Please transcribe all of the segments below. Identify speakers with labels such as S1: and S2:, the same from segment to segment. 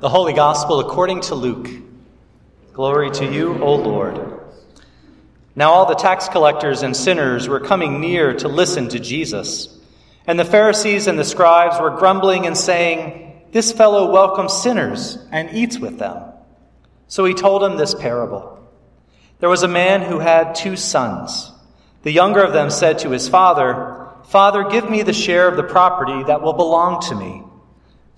S1: The Holy Gospel according to Luke. Glory to you, O Lord. Now all the tax collectors and sinners were coming near to listen to Jesus. And the Pharisees and the scribes were grumbling and saying, This fellow welcomes sinners and eats with them. So he told them this parable. There was a man who had two sons. The younger of them said to his father, Father, give me the share of the property that will belong to me.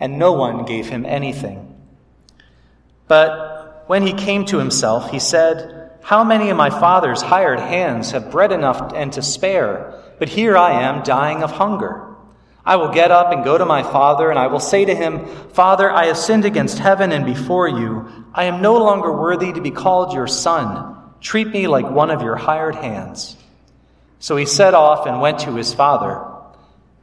S1: and no one gave him anything. But when he came to himself, he said, How many of my father's hired hands have bread enough and to spare, but here I am dying of hunger? I will get up and go to my father, and I will say to him, Father, I have sinned against heaven and before you. I am no longer worthy to be called your son. Treat me like one of your hired hands. So he set off and went to his father.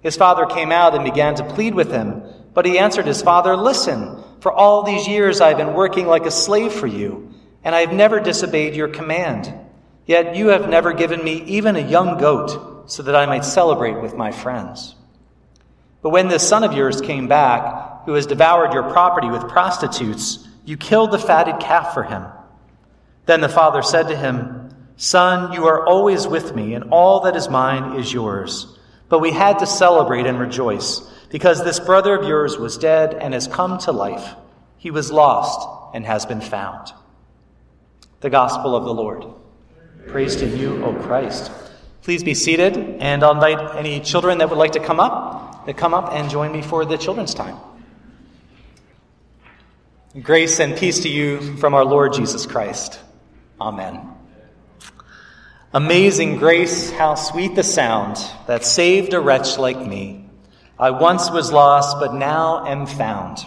S1: His father came out and began to plead with him, but he answered his father, Listen, for all these years I have been working like a slave for you, and I have never disobeyed your command. Yet you have never given me even a young goat, so that I might celebrate with my friends. But when this son of yours came back, who has devoured your property with prostitutes, you killed the fatted calf for him. Then the father said to him, Son, you are always with me, and all that is mine is yours. But we had to celebrate and rejoice because this brother of yours was dead and has come to life. He was lost and has been found. The Gospel of the Lord. Praise to you, O Christ. Please be seated, and I'll invite any children that would like to come up to come up and join me for the children's time. Grace and peace to you from our Lord Jesus Christ. Amen. Amazing grace, how sweet the sound that saved a wretch like me. I once was lost, but now am found.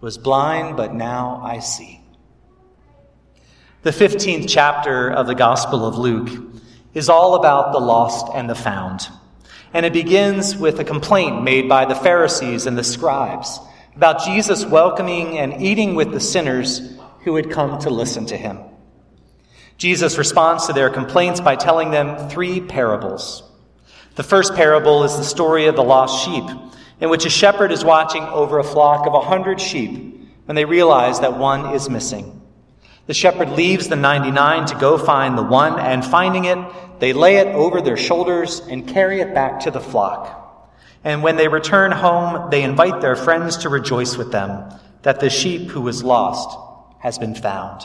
S1: Was blind, but now I see. The 15th chapter of the Gospel of Luke is all about the lost and the found. And it begins with a complaint made by the Pharisees and the scribes about Jesus welcoming and eating with the sinners who had come to listen to him. Jesus responds to their complaints by telling them three parables. The first parable is the story of the lost sheep, in which a shepherd is watching over a flock of a hundred sheep when they realize that one is missing. The shepherd leaves the 99 to go find the one, and finding it, they lay it over their shoulders and carry it back to the flock. And when they return home, they invite their friends to rejoice with them that the sheep who was lost has been found.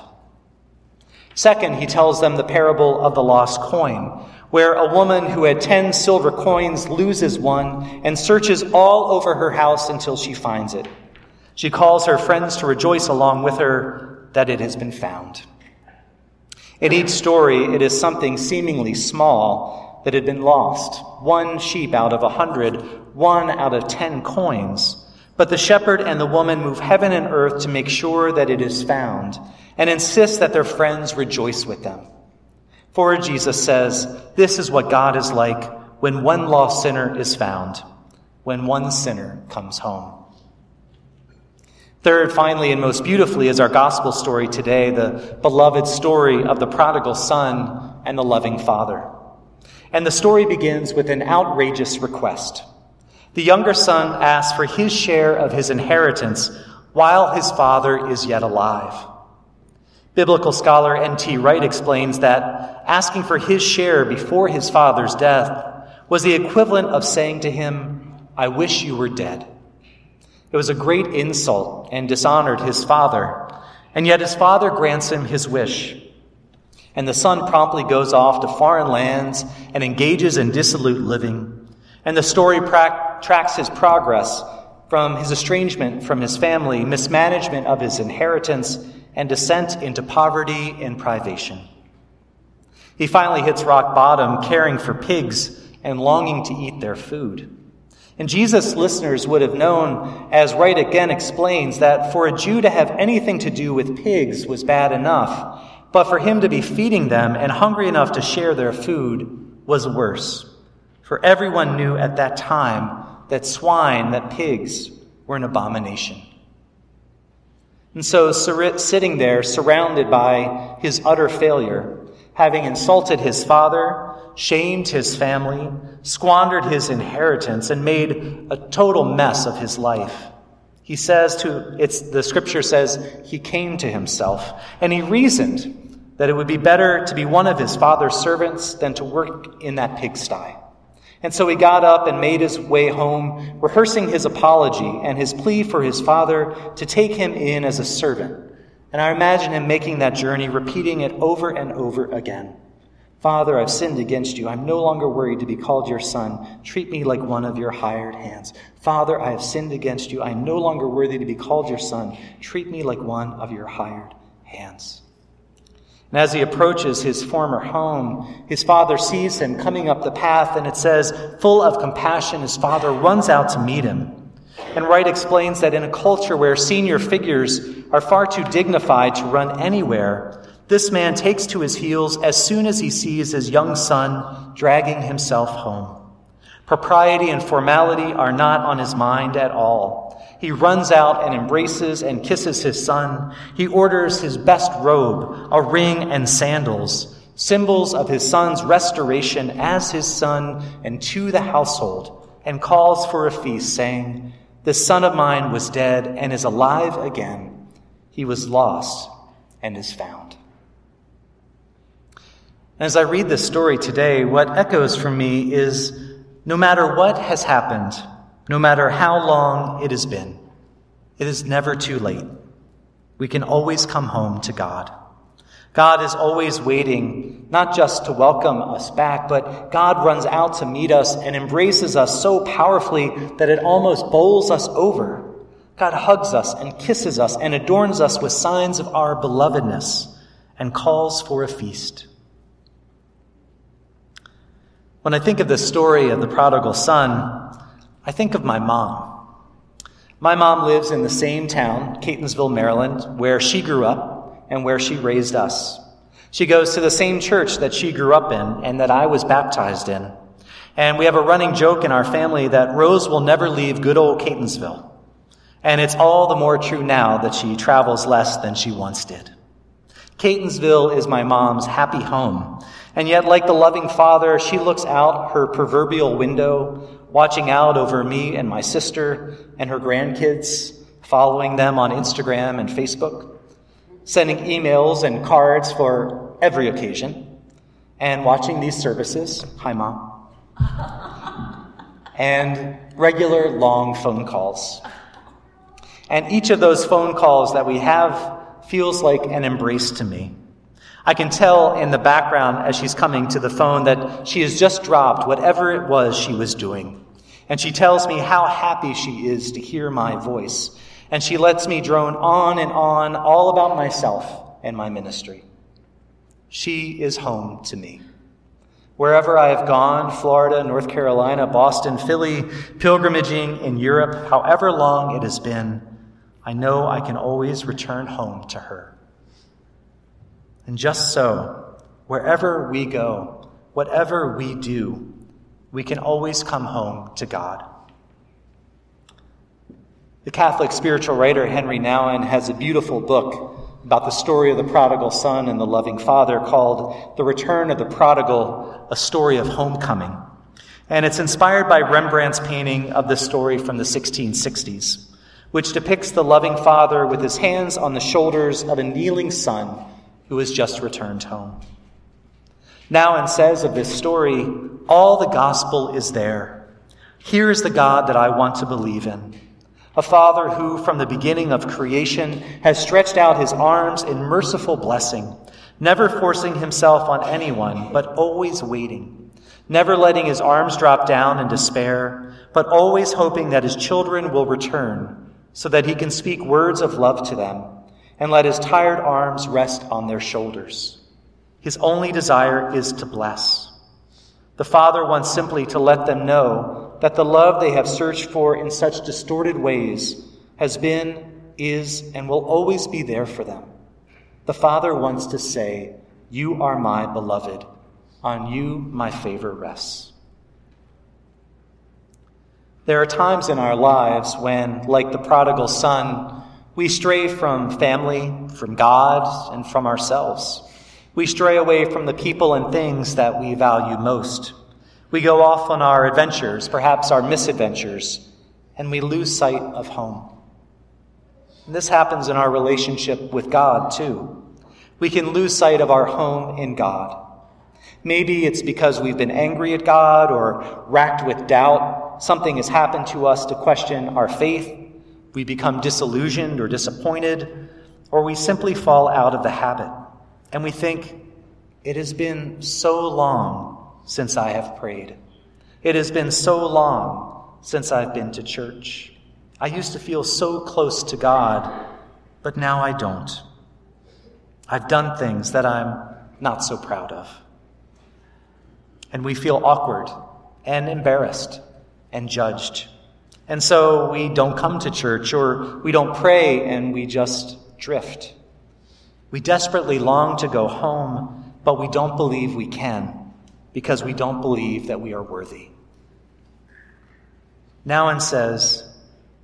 S1: Second, he tells them the parable of the lost coin, where a woman who had ten silver coins loses one and searches all over her house until she finds it. She calls her friends to rejoice along with her that it has been found. In each story, it is something seemingly small that had been lost one sheep out of a hundred, one out of ten coins. But the shepherd and the woman move heaven and earth to make sure that it is found and insist that their friends rejoice with them. For Jesus says, This is what God is like when one lost sinner is found, when one sinner comes home. Third, finally, and most beautifully, is our gospel story today, the beloved story of the prodigal son and the loving father. And the story begins with an outrageous request. The younger son asks for his share of his inheritance while his father is yet alive. Biblical scholar N.T. Wright explains that asking for his share before his father's death was the equivalent of saying to him, I wish you were dead. It was a great insult and dishonored his father, and yet his father grants him his wish. And the son promptly goes off to foreign lands and engages in dissolute living. And the story pra- tracks his progress from his estrangement from his family, mismanagement of his inheritance, and descent into poverty and privation. He finally hits rock bottom, caring for pigs and longing to eat their food. And Jesus' listeners would have known, as Wright again explains, that for a Jew to have anything to do with pigs was bad enough, but for him to be feeding them and hungry enough to share their food was worse. For everyone knew at that time that swine, that pigs, were an abomination. And so, sitting there, surrounded by his utter failure, having insulted his father, shamed his family, squandered his inheritance, and made a total mess of his life. He says to, it's, the scripture says, he came to himself, and he reasoned that it would be better to be one of his father's servants than to work in that pigsty. And so he got up and made his way home, rehearsing his apology and his plea for his father to take him in as a servant. And I imagine him making that journey, repeating it over and over again. Father, I've sinned against you. I'm no longer worried to be called your son. Treat me like one of your hired hands. Father, I have sinned against you. I'm no longer worthy to be called your son. Treat me like one of your hired hands. And as he approaches his former home, his father sees him coming up the path, and it says, full of compassion, his father runs out to meet him. And Wright explains that in a culture where senior figures are far too dignified to run anywhere, this man takes to his heels as soon as he sees his young son dragging himself home. Propriety and formality are not on his mind at all. He runs out and embraces and kisses his son. He orders his best robe, a ring, and sandals, symbols of his son's restoration as his son and to the household, and calls for a feast, saying, This son of mine was dead and is alive again. He was lost and is found. As I read this story today, what echoes from me is no matter what has happened, no matter how long it has been. It is never too late. We can always come home to God. God is always waiting, not just to welcome us back, but God runs out to meet us and embraces us so powerfully that it almost bowls us over. God hugs us and kisses us and adorns us with signs of our belovedness and calls for a feast. When I think of the story of the prodigal son, I think of my mom. My mom lives in the same town, Catonsville, Maryland, where she grew up and where she raised us. She goes to the same church that she grew up in and that I was baptized in. And we have a running joke in our family that Rose will never leave good old Catonsville. And it's all the more true now that she travels less than she once did. Catonsville is my mom's happy home. And yet, like the loving father, she looks out her proverbial window watching out over me and my sister and her grandkids, following them on Instagram and Facebook, sending emails and cards for every occasion, and watching these services. Hi, Mom. and regular long phone calls. And each of those phone calls that we have feels like an embrace to me. I can tell in the background as she's coming to the phone that she has just dropped whatever it was she was doing. And she tells me how happy she is to hear my voice. And she lets me drone on and on all about myself and my ministry. She is home to me. Wherever I have gone, Florida, North Carolina, Boston, Philly, pilgrimaging in Europe, however long it has been, I know I can always return home to her. And just so, wherever we go, whatever we do, we can always come home to God. The Catholic spiritual writer Henri Nouwen has a beautiful book about the story of the prodigal son and the loving father called The Return of the Prodigal, a story of homecoming. And it's inspired by Rembrandt's painting of this story from the 1660s, which depicts the loving father with his hands on the shoulders of a kneeling son who has just returned home. Nouwen says of this story, all the gospel is there. Here is the God that I want to believe in. A Father who, from the beginning of creation, has stretched out his arms in merciful blessing, never forcing himself on anyone, but always waiting, never letting his arms drop down in despair, but always hoping that his children will return so that he can speak words of love to them and let his tired arms rest on their shoulders. His only desire is to bless. The Father wants simply to let them know that the love they have searched for in such distorted ways has been, is, and will always be there for them. The Father wants to say, You are my beloved. On you my favor rests. There are times in our lives when, like the prodigal son, we stray from family, from God, and from ourselves. We stray away from the people and things that we value most. We go off on our adventures, perhaps our misadventures, and we lose sight of home. And this happens in our relationship with God, too. We can lose sight of our home in God. Maybe it's because we've been angry at God or racked with doubt. Something has happened to us to question our faith. We become disillusioned or disappointed, or we simply fall out of the habit. And we think, it has been so long since I have prayed. It has been so long since I've been to church. I used to feel so close to God, but now I don't. I've done things that I'm not so proud of. And we feel awkward and embarrassed and judged. And so we don't come to church or we don't pray and we just drift. We desperately long to go home, but we don't believe we can because we don't believe that we are worthy. Nouwen says,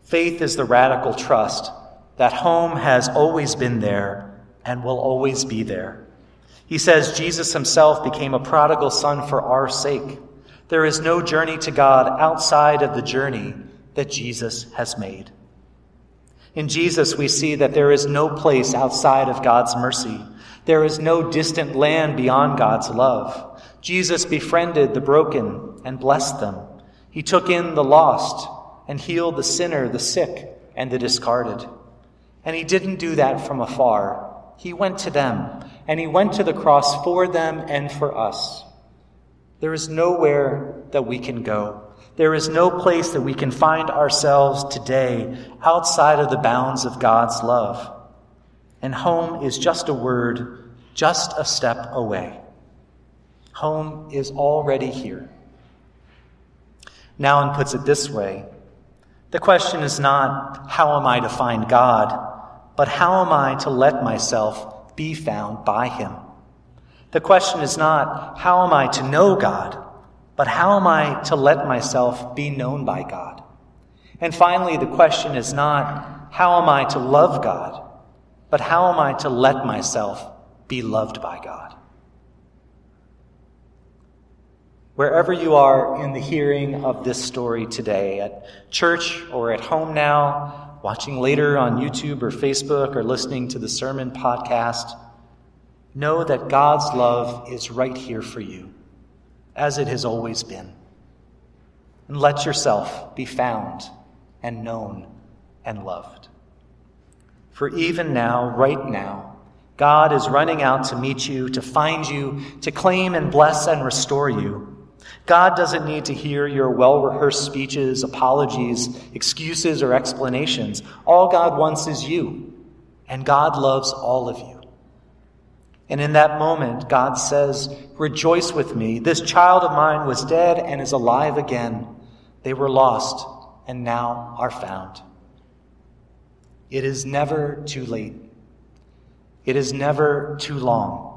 S1: faith is the radical trust that home has always been there and will always be there. He says Jesus himself became a prodigal son for our sake. There is no journey to God outside of the journey that Jesus has made. In Jesus, we see that there is no place outside of God's mercy. There is no distant land beyond God's love. Jesus befriended the broken and blessed them. He took in the lost and healed the sinner, the sick, and the discarded. And he didn't do that from afar. He went to them, and he went to the cross for them and for us. There is nowhere that we can go. There is no place that we can find ourselves today outside of the bounds of God's love. And home is just a word, just a step away. Home is already here. Nouwen puts it this way The question is not, how am I to find God, but how am I to let myself be found by Him? The question is not, how am I to know God, but how am I to let myself be known by God? And finally, the question is not, how am I to love God, but how am I to let myself be loved by God? Wherever you are in the hearing of this story today, at church or at home now, watching later on YouTube or Facebook or listening to the sermon podcast, know that God's love is right here for you, as it has always been. And let yourself be found and known and loved. For even now, right now, God is running out to meet you, to find you, to claim and bless and restore you. God doesn't need to hear your well rehearsed speeches, apologies, excuses, or explanations. All God wants is you, and God loves all of you. And in that moment, God says, Rejoice with me. This child of mine was dead and is alive again. They were lost and now are found. It is never too late. It is never too long.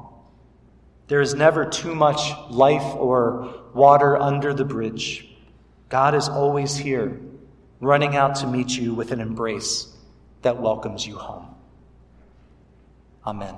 S1: There is never too much life or water under the bridge. God is always here, running out to meet you with an embrace that welcomes you home. Amen.